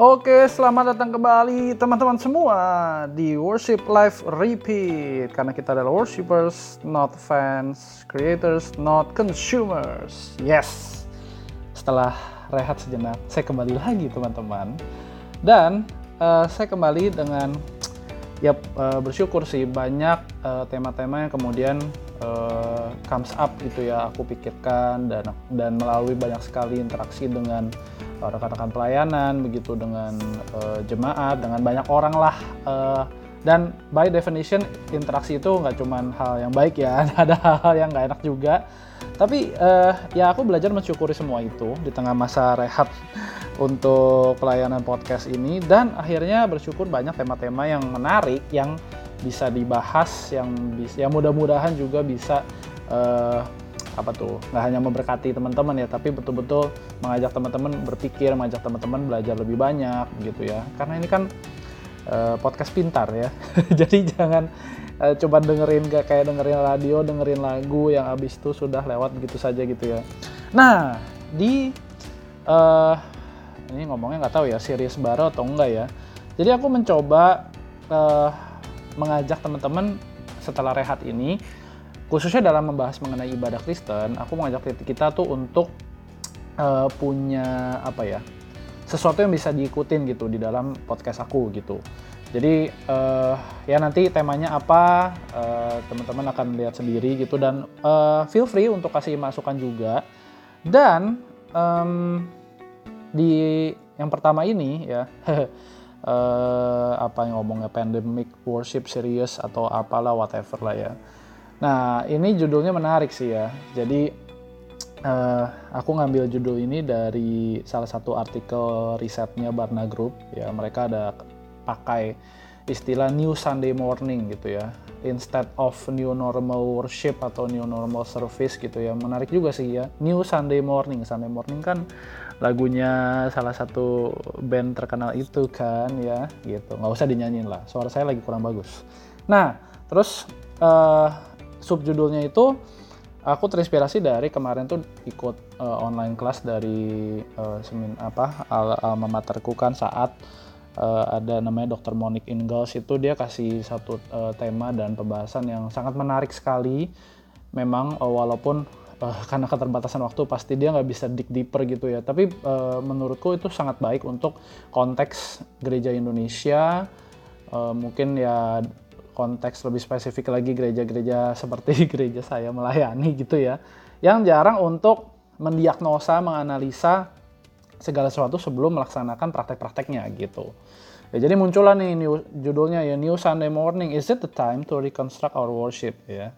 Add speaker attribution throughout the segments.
Speaker 1: Oke, selamat datang kembali teman-teman semua di Worship Live Repeat. Karena kita adalah worshipers, not fans, creators, not consumers. Yes, setelah rehat sejenak, saya kembali lagi teman-teman. Dan uh, saya kembali dengan ya uh, bersyukur sih banyak tema tema-tema yang kemudian uh, comes up gitu ya aku pikirkan dan dan melalui banyak sekali interaksi dengan rekan-rekan pelayanan begitu dengan uh, jemaat dengan banyak orang lah uh, dan by definition interaksi itu nggak cuma hal yang baik ya ada hal-hal yang nggak enak juga. Tapi uh, ya aku belajar mensyukuri semua itu di tengah masa rehat untuk pelayanan podcast ini dan akhirnya bersyukur banyak tema-tema yang menarik yang bisa dibahas yang bisa yang mudah-mudahan juga bisa uh, apa tuh nggak hanya memberkati teman-teman ya tapi betul-betul mengajak teman-teman berpikir mengajak teman-teman belajar lebih banyak gitu ya. Karena ini kan uh, podcast pintar ya. Jadi jangan uh, coba dengerin gak kayak dengerin radio dengerin lagu yang abis itu sudah lewat begitu saja gitu ya. Nah di uh, ini ngomongnya nggak tahu ya series baru atau enggak ya. Jadi aku mencoba mengajak teman-teman setelah rehat ini khususnya dalam membahas mengenai ibadah Kristen, aku mengajak kita tuh untuk uh, punya apa ya sesuatu yang bisa diikutin gitu di dalam podcast aku gitu. Jadi uh, ya nanti temanya apa uh, teman-teman akan lihat sendiri gitu dan uh, feel free untuk kasih masukan juga. Dan um, di yang pertama ini ya uh, apa yang ngomongnya pandemic worship serious atau apalah whatever lah ya Nah, ini judulnya menarik sih ya. Jadi uh, aku ngambil judul ini dari salah satu artikel risetnya Barna Group ya. Mereka ada pakai istilah New Sunday Morning gitu ya. Instead of New Normal Worship atau New Normal Service gitu ya. Menarik juga sih ya. New Sunday Morning. Sunday Morning kan lagunya salah satu band terkenal itu kan ya gitu. Nggak usah dinyanyiin lah. Suara saya lagi kurang bagus. Nah, terus uh, subjudulnya itu aku terinspirasi dari kemarin tuh ikut uh, online kelas dari uh, semin apa al alma materku kan saat uh, ada namanya Dr. Monique Ingalls itu dia kasih satu uh, tema dan pembahasan yang sangat menarik sekali. Memang uh, walaupun uh, karena keterbatasan waktu pasti dia nggak bisa dig deeper gitu ya. Tapi uh, menurutku itu sangat baik untuk konteks gereja Indonesia. Uh, mungkin ya konteks lebih spesifik lagi gereja-gereja seperti gereja saya melayani gitu ya, yang jarang untuk mendiagnosa, menganalisa segala sesuatu sebelum melaksanakan praktek-prakteknya gitu. Ya, jadi muncullah nih new, judulnya ya New Sunday Morning, is it the time to reconstruct our worship ya?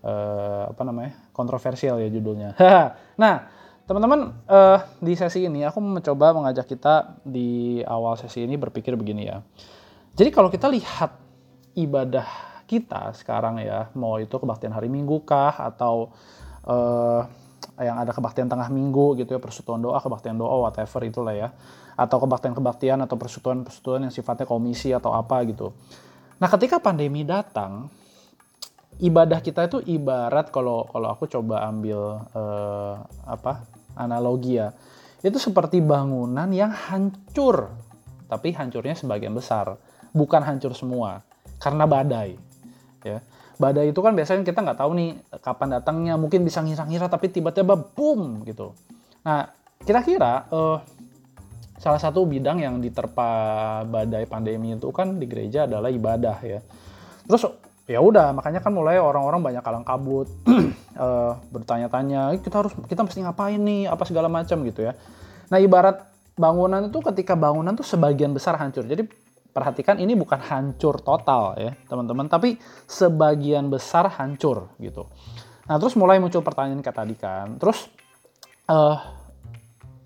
Speaker 1: Uh, apa namanya? Kontroversial ya judulnya. nah, teman-teman uh, di sesi ini aku mencoba mengajak kita di awal sesi ini berpikir begini ya. Jadi kalau kita lihat ibadah kita sekarang ya, mau itu kebaktian hari Minggu kah atau uh, yang ada kebaktian tengah minggu gitu ya, persekutuan doa, kebaktian doa, whatever itulah ya. Atau kebaktian-kebaktian atau persekutuan-persekutuan yang sifatnya komisi atau apa gitu. Nah, ketika pandemi datang, ibadah kita itu ibarat kalau kalau aku coba ambil uh, apa analogi ya, itu seperti bangunan yang hancur, tapi hancurnya sebagian besar, bukan hancur semua karena badai. Ya. Badai itu kan biasanya kita nggak tahu nih kapan datangnya, mungkin bisa ngira-ngira tapi tiba-tiba boom gitu. Nah, kira-kira uh, salah satu bidang yang diterpa badai pandemi itu kan di gereja adalah ibadah ya. Terus ya udah makanya kan mulai orang-orang banyak kalang kabut uh, bertanya-tanya kita harus kita mesti ngapain nih apa segala macam gitu ya. Nah ibarat bangunan itu ketika bangunan tuh sebagian besar hancur. Jadi perhatikan ini bukan hancur total ya teman-teman, tapi sebagian besar hancur gitu. Nah terus mulai muncul pertanyaan kayak tadi kan, terus uh,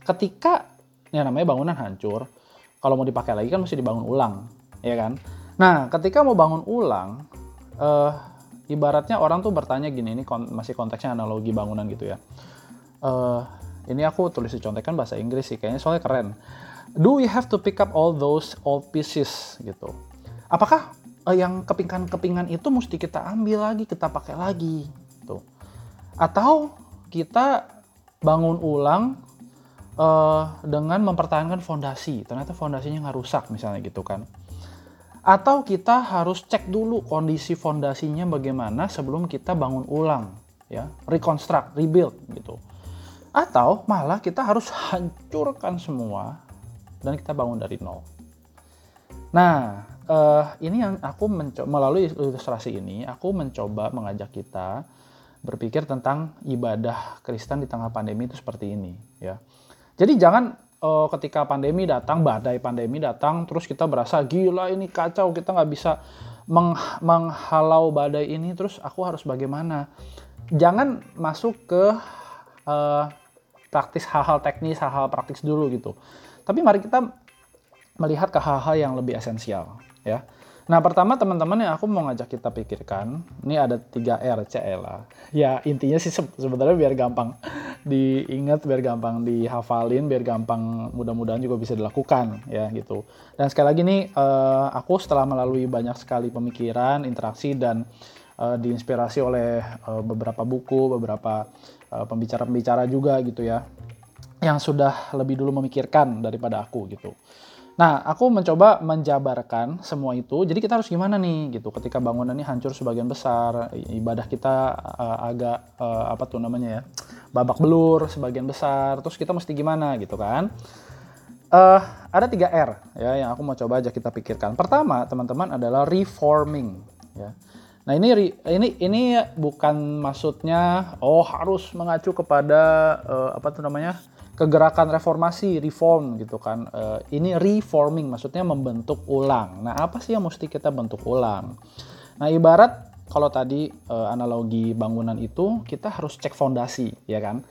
Speaker 1: ketika ya namanya bangunan hancur, kalau mau dipakai lagi kan mesti dibangun ulang, ya kan? Nah ketika mau bangun ulang, uh, ibaratnya orang tuh bertanya gini, ini kon masih konteksnya analogi bangunan gitu ya. Uh, ini aku tulis dicontekan bahasa Inggris sih, kayaknya soalnya keren do we have to pick up all those old pieces gitu? Apakah uh, yang kepingan-kepingan itu mesti kita ambil lagi, kita pakai lagi, gitu? Atau kita bangun ulang uh, dengan mempertahankan fondasi. Ternyata fondasinya nggak rusak misalnya gitu kan. Atau kita harus cek dulu kondisi fondasinya bagaimana sebelum kita bangun ulang, ya, reconstruct, rebuild gitu. Atau malah kita harus hancurkan semua dan kita bangun dari nol. Nah, uh, ini yang aku mencoba melalui ilustrasi ini, aku mencoba mengajak kita berpikir tentang ibadah Kristen di tengah pandemi itu seperti ini, ya. Jadi jangan uh, ketika pandemi datang, badai pandemi datang, terus kita berasa gila ini kacau, kita nggak bisa meng menghalau badai ini, terus aku harus bagaimana? Jangan masuk ke uh, praktis hal-hal teknis, hal-hal praktis dulu gitu. Tapi mari kita melihat ke hal-hal yang lebih esensial, ya. Nah, pertama teman-teman yang aku mau ngajak kita pikirkan, ini ada 3 R, CLA. Ya, intinya sih sebenarnya biar gampang diingat, biar gampang dihafalin, biar gampang mudah-mudahan juga bisa dilakukan, ya gitu. Dan sekali lagi nih, uh, aku setelah melalui banyak sekali pemikiran, interaksi, dan uh, diinspirasi oleh uh, beberapa buku, beberapa pembicara-pembicara juga gitu ya, yang sudah lebih dulu memikirkan daripada aku gitu. Nah, aku mencoba menjabarkan semua itu. Jadi kita harus gimana nih gitu. Ketika bangunan ini hancur sebagian besar, ibadah kita uh, agak uh, apa tuh namanya ya, babak belur sebagian besar. Terus kita mesti gimana gitu kan? Uh, ada tiga R ya yang aku mau coba aja kita pikirkan. Pertama, teman-teman adalah reforming. Ya. Nah ini ini ini bukan maksudnya oh harus mengacu kepada uh, apa tuh namanya kegerakan reformasi, reform gitu kan. Uh, ini reforming maksudnya membentuk ulang. Nah, apa sih yang mesti kita bentuk ulang? Nah, ibarat kalau tadi uh, analogi bangunan itu kita harus cek fondasi, ya kan?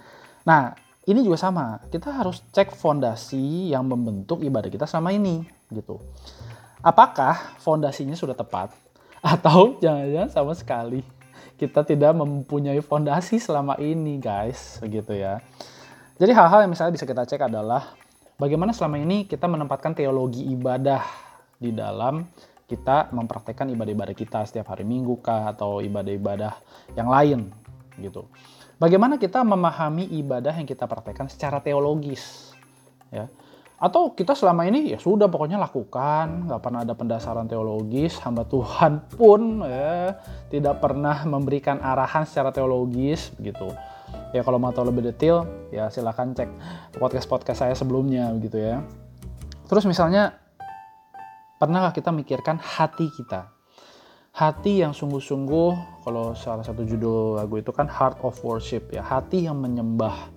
Speaker 1: Nah, ini juga sama. Kita harus cek fondasi yang membentuk ibadah kita sama ini, gitu. Apakah fondasinya sudah tepat atau jangan-jangan sama sekali kita tidak mempunyai fondasi selama ini, guys, begitu ya. Jadi hal-hal yang misalnya bisa kita cek adalah bagaimana selama ini kita menempatkan teologi ibadah di dalam kita mempraktekkan ibadah-ibadah kita setiap hari minggu kah atau ibadah-ibadah yang lain gitu. Bagaimana kita memahami ibadah yang kita praktekkan secara teologis ya. Atau kita selama ini ya sudah pokoknya lakukan, nggak pernah ada pendasaran teologis, hamba Tuhan pun ya tidak pernah memberikan arahan secara teologis gitu ya kalau mau tahu lebih detail ya silahkan cek podcast podcast saya sebelumnya gitu ya. Terus misalnya pernahkah kita mikirkan hati kita? Hati yang sungguh-sungguh kalau salah satu judul lagu itu kan heart of worship ya. Hati yang menyembah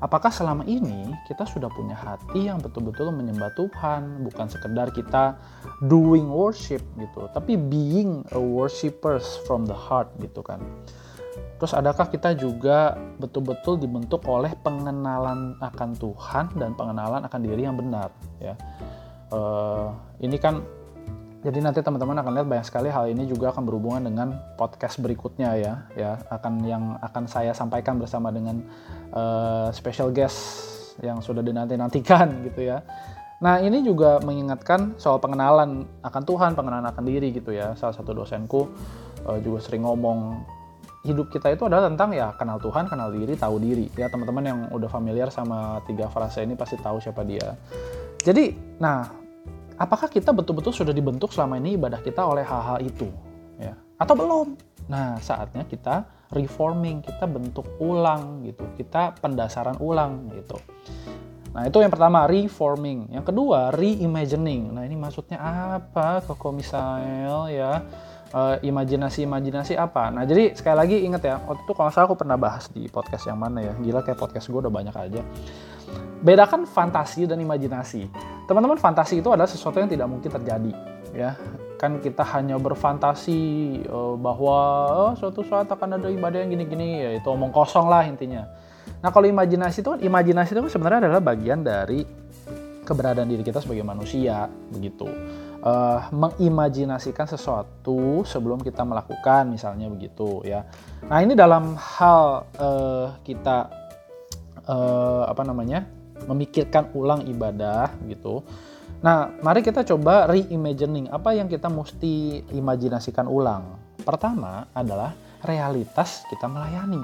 Speaker 1: apakah selama ini kita sudah punya hati yang betul-betul menyembah Tuhan bukan sekedar kita doing worship gitu tapi being a worshippers from the heart gitu kan Terus adakah kita juga betul-betul dibentuk oleh pengenalan akan Tuhan dan pengenalan akan diri yang benar ya. Uh, ini kan jadi nanti teman-teman akan lihat banyak sekali hal ini juga akan berhubungan dengan podcast berikutnya ya ya akan yang akan saya sampaikan bersama dengan uh, special guest yang sudah dinanti-nantikan gitu ya. Nah ini juga mengingatkan soal pengenalan akan Tuhan, pengenalan akan diri gitu ya. Salah satu dosenku uh, juga sering ngomong hidup kita itu adalah tentang ya kenal Tuhan, kenal diri, tahu diri. Ya teman-teman yang udah familiar sama tiga frasa ini pasti tahu siapa dia. Jadi, nah, apakah kita betul-betul sudah dibentuk selama ini ibadah kita oleh hal-hal itu? Ya, atau belum? Nah, saatnya kita reforming, kita bentuk ulang gitu. Kita pendasaran ulang gitu. Nah, itu yang pertama, reforming. Yang kedua, reimagining. Nah, ini maksudnya apa? Koko Misael ya uh, imajinasi-imajinasi apa. Nah, jadi sekali lagi inget ya, waktu itu kalau saya aku pernah bahas di podcast yang mana ya. Gila kayak podcast gue udah banyak aja. Bedakan fantasi dan imajinasi. Teman-teman, fantasi itu adalah sesuatu yang tidak mungkin terjadi, ya. Kan kita hanya berfantasi uh, bahwa oh, suatu saat akan ada ibadah yang gini-gini, ya itu omong kosong lah intinya. Nah, kalau imajinasi itu kan imajinasi itu kan sebenarnya adalah bagian dari keberadaan diri kita sebagai manusia, begitu uh, mengimajinasikan sesuatu sebelum kita melakukan misalnya begitu ya. Nah ini dalam hal uh, kita uh, apa namanya memikirkan ulang ibadah gitu. Nah mari kita coba reimagining apa yang kita mesti imajinasikan ulang. Pertama adalah realitas kita melayani.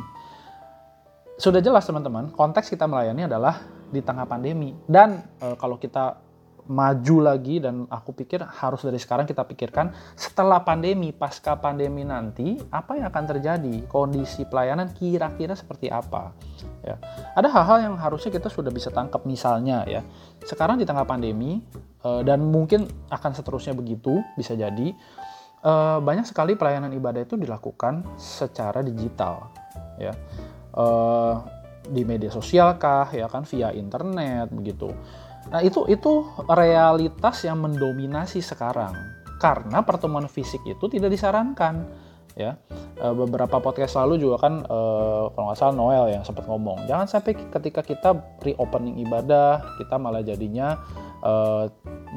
Speaker 1: Sudah jelas teman-teman, konteks kita melayani adalah di tengah pandemi. Dan uh, kalau kita maju lagi dan aku pikir harus dari sekarang kita pikirkan setelah pandemi, pasca pandemi nanti apa yang akan terjadi, kondisi pelayanan kira-kira seperti apa. Ya. Ada hal-hal yang harusnya kita sudah bisa tangkap misalnya ya. Sekarang di tengah pandemi uh, dan mungkin akan seterusnya begitu bisa jadi uh, banyak sekali pelayanan ibadah itu dilakukan secara digital ya. Uh, di media sosial kah ya kan via internet begitu Nah, itu itu realitas yang mendominasi sekarang. Karena pertemuan fisik itu tidak disarankan. Ya, e, beberapa podcast lalu juga kan e, kalau nggak salah Noel yang sempat ngomong, jangan sampai ketika kita reopening ibadah kita malah jadinya e,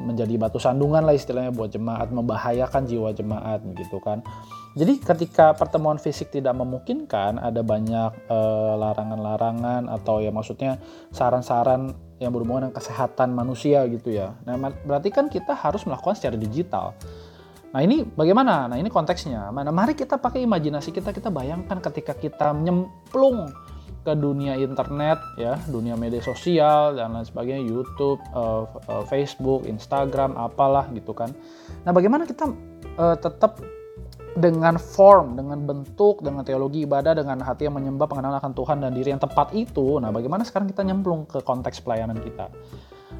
Speaker 1: menjadi batu sandungan lah istilahnya buat jemaat, membahayakan jiwa jemaat begitu kan. Jadi ketika pertemuan fisik tidak memungkinkan, ada banyak larangan-larangan atau ya maksudnya saran-saran yang berhubungan dengan kesehatan manusia gitu ya. Nah, berarti kan kita harus melakukan secara digital. Nah, ini bagaimana? Nah, ini konteksnya. Mana mari kita pakai imajinasi kita, kita bayangkan ketika kita nyemplung ke dunia internet ya, dunia media sosial dan lain sebagainya, YouTube, uh, uh, Facebook, Instagram, apalah gitu kan. Nah, bagaimana kita uh, tetap dengan form, dengan bentuk, dengan teologi ibadah, dengan hati yang menyembah pengenalan akan Tuhan dan diri yang tepat itu. Nah, bagaimana sekarang kita nyemplung ke konteks pelayanan kita?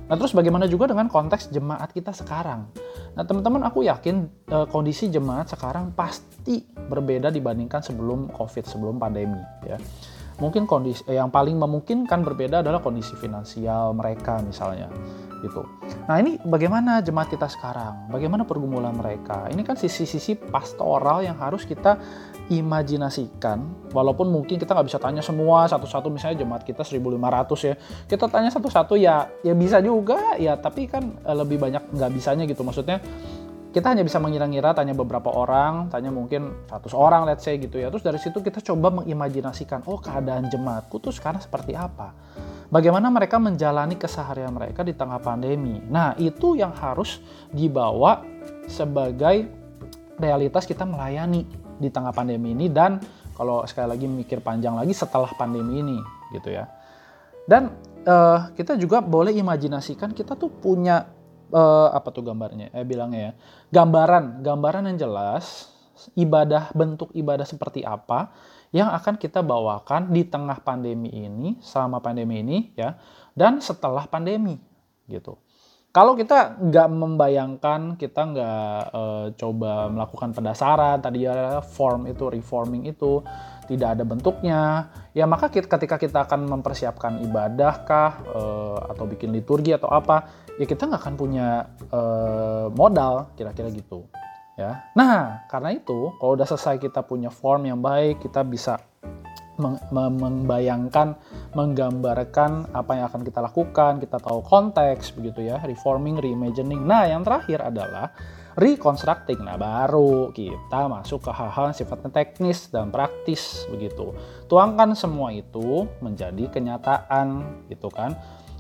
Speaker 1: Nah, terus bagaimana juga dengan konteks jemaat kita sekarang? Nah, teman-teman, aku yakin e, kondisi jemaat sekarang pasti berbeda dibandingkan sebelum COVID, sebelum pandemi, ya. Mungkin kondisi yang paling memungkinkan berbeda adalah kondisi finansial mereka misalnya gitu. Nah ini bagaimana jemaat kita sekarang? Bagaimana pergumulan mereka? Ini kan sisi-sisi pastoral yang harus kita imajinasikan. Walaupun mungkin kita nggak bisa tanya semua satu-satu misalnya jemaat kita 1500 ya. Kita tanya satu-satu ya ya bisa juga ya tapi kan eh, lebih banyak nggak bisanya gitu. Maksudnya kita hanya bisa mengira-ngira tanya beberapa orang, tanya mungkin 100 orang let's say gitu ya. Terus dari situ kita coba mengimajinasikan, oh keadaan jemaatku tuh sekarang seperti apa? Bagaimana mereka menjalani keseharian mereka di tengah pandemi. Nah, itu yang harus dibawa sebagai realitas kita melayani di tengah pandemi ini dan kalau sekali lagi mikir panjang lagi setelah pandemi ini gitu ya. Dan uh, kita juga boleh imajinasikan kita tuh punya uh, apa tuh gambarnya? Eh bilangnya ya. Gambaran, gambaran yang jelas ibadah bentuk ibadah seperti apa yang akan kita bawakan di tengah pandemi ini, selama pandemi ini ya, dan setelah pandemi gitu. Kalau kita nggak membayangkan, kita nggak e, coba melakukan pendasaran, tadi ya form itu, reforming itu, tidak ada bentuknya, ya maka kita, ketika kita akan mempersiapkan ibadah kah, e, atau bikin liturgi atau apa, ya kita nggak akan punya e, modal, kira-kira gitu ya. Nah, karena itu kalau udah selesai kita punya form yang baik, kita bisa membayangkan, menggambarkan apa yang akan kita lakukan, kita tahu konteks begitu ya, reforming, reimagining. Nah, yang terakhir adalah reconstructing. Nah, baru kita masuk ke hal-hal sifatnya teknis dan praktis begitu. Tuangkan semua itu menjadi kenyataan gitu kan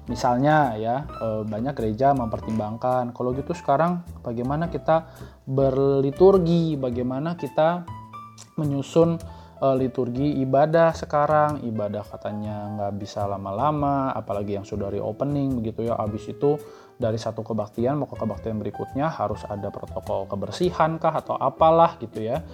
Speaker 1: Misalnya ya eh, banyak gereja mempertimbangkan kalau gitu sekarang bagaimana kita berliturgi, bagaimana kita menyusun eh, liturgi ibadah sekarang, ibadah katanya nggak bisa lama-lama, apalagi yang sudah reopening begitu ya. Abis itu dari satu kebaktian mau ke kebaktian berikutnya harus ada protokol kebersihan kah atau apalah gitu ya.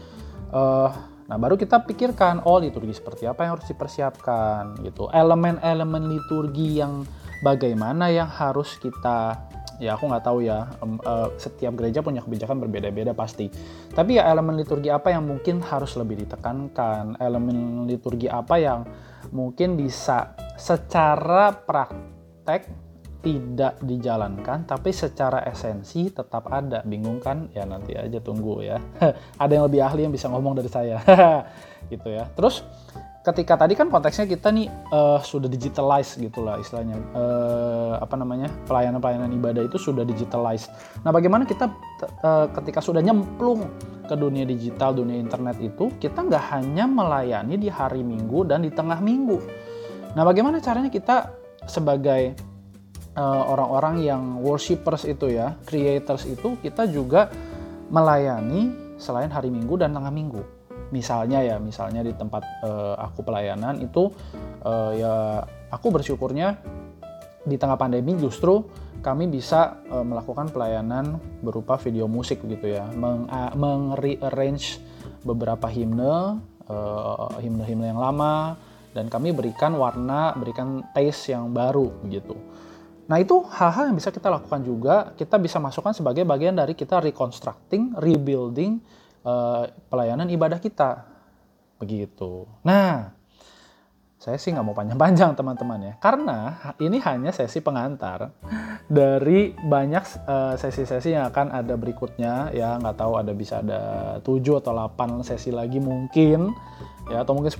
Speaker 1: Uh, Nah, baru kita pikirkan, oh liturgi seperti apa yang harus dipersiapkan gitu. Elemen-elemen liturgi yang bagaimana yang harus kita ya aku nggak tahu ya um, uh, setiap gereja punya kebijakan berbeda-beda pasti. Tapi ya elemen liturgi apa yang mungkin harus lebih ditekankan? Elemen liturgi apa yang mungkin bisa secara praktek tidak dijalankan tapi secara esensi tetap ada? Bingung kan? Ya nanti aja tunggu ya. Ada yang lebih ahli yang bisa ngomong dari saya. Gitu ya. Terus ketika tadi kan konteksnya kita nih uh, sudah digitalize gitulah istilahnya uh, apa namanya pelayanan-pelayanan ibadah itu sudah digitalize. Nah, bagaimana kita uh, ketika sudah nyemplung ke dunia digital, dunia internet itu kita nggak hanya melayani di hari Minggu dan di tengah minggu. Nah, bagaimana caranya kita sebagai orang-orang uh, yang worshippers itu ya, creators itu kita juga melayani selain hari Minggu dan tengah minggu misalnya ya misalnya di tempat uh, aku pelayanan itu uh, ya aku bersyukurnya di tengah pandemi justru kami bisa uh, melakukan pelayanan berupa video musik gitu ya, meng-rearrange beberapa himne, uh, himne-himne yang lama, dan kami berikan warna, berikan taste yang baru gitu. Nah itu hal-hal yang bisa kita lakukan juga, kita bisa masukkan sebagai bagian dari kita reconstructing, rebuilding uh, pelayanan ibadah kita. Begitu. Nah, saya sih nggak mau panjang-panjang teman-teman ya, karena ini hanya sesi pengantar dari banyak uh, sesi-sesi yang akan ada berikutnya ya, nggak tahu ada bisa ada 7 atau 8 sesi lagi mungkin ya, atau mungkin 10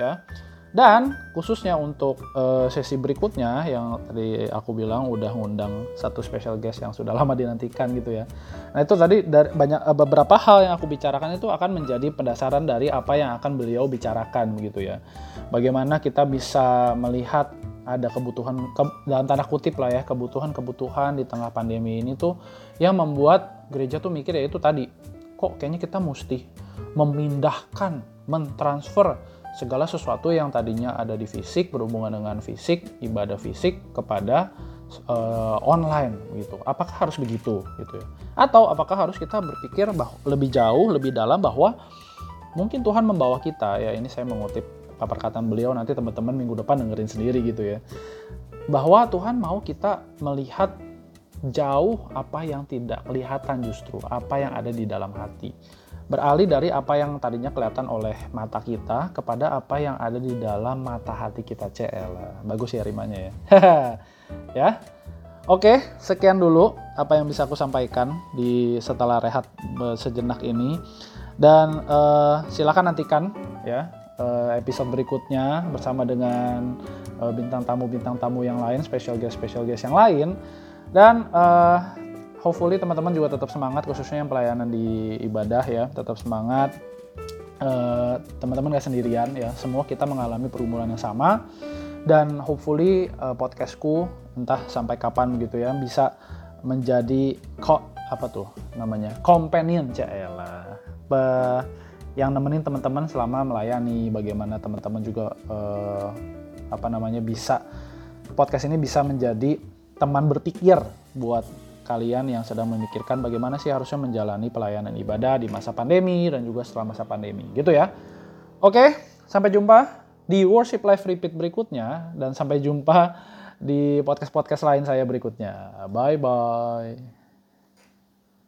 Speaker 1: ya. Dan khususnya untuk uh, sesi berikutnya yang tadi aku bilang udah ngundang satu special guest yang sudah lama dinantikan gitu ya. Nah itu tadi dari banyak uh, beberapa hal yang aku bicarakan itu akan menjadi pendasaran dari apa yang akan beliau bicarakan begitu ya. Bagaimana kita bisa melihat ada kebutuhan ke, dalam tanda kutip lah ya kebutuhan-kebutuhan di tengah pandemi ini tuh yang membuat gereja tuh mikir ya itu tadi kok kayaknya kita mesti memindahkan, mentransfer segala sesuatu yang tadinya ada di fisik berhubungan dengan fisik ibadah fisik kepada uh, online gitu. Apakah harus begitu gitu ya? Atau apakah harus kita berpikir bahwa lebih jauh lebih dalam bahwa mungkin Tuhan membawa kita ya ini saya mengutip perkataan beliau nanti teman-teman minggu depan dengerin sendiri gitu ya. Bahwa Tuhan mau kita melihat jauh apa yang tidak kelihatan justru apa yang ada di dalam hati beralih dari apa yang tadinya kelihatan oleh mata kita kepada apa yang ada di dalam mata hati kita CL. Bagus ya rimanya ya. ya. Oke, sekian dulu apa yang bisa aku sampaikan di setelah rehat sejenak ini. Dan uh, silakan nantikan ya uh, episode berikutnya bersama dengan uh, bintang tamu bintang tamu yang lain, special guest special guest yang lain. Dan uh, hopefully teman-teman juga tetap semangat khususnya yang pelayanan di ibadah ya tetap semangat. Eh, teman-teman gak sendirian ya semua kita mengalami perumuran yang sama. Dan hopefully uh, podcastku entah sampai kapan gitu ya bisa menjadi kok apa tuh namanya companion cila yang nemenin teman-teman selama melayani bagaimana teman-teman juga uh, apa namanya bisa podcast ini bisa menjadi teman berpikir buat kalian yang sedang memikirkan bagaimana sih harusnya menjalani pelayanan ibadah di masa pandemi dan juga setelah masa pandemi gitu ya. Oke, sampai jumpa di Worship Live Repeat berikutnya dan sampai jumpa di podcast-podcast lain saya berikutnya. Bye bye.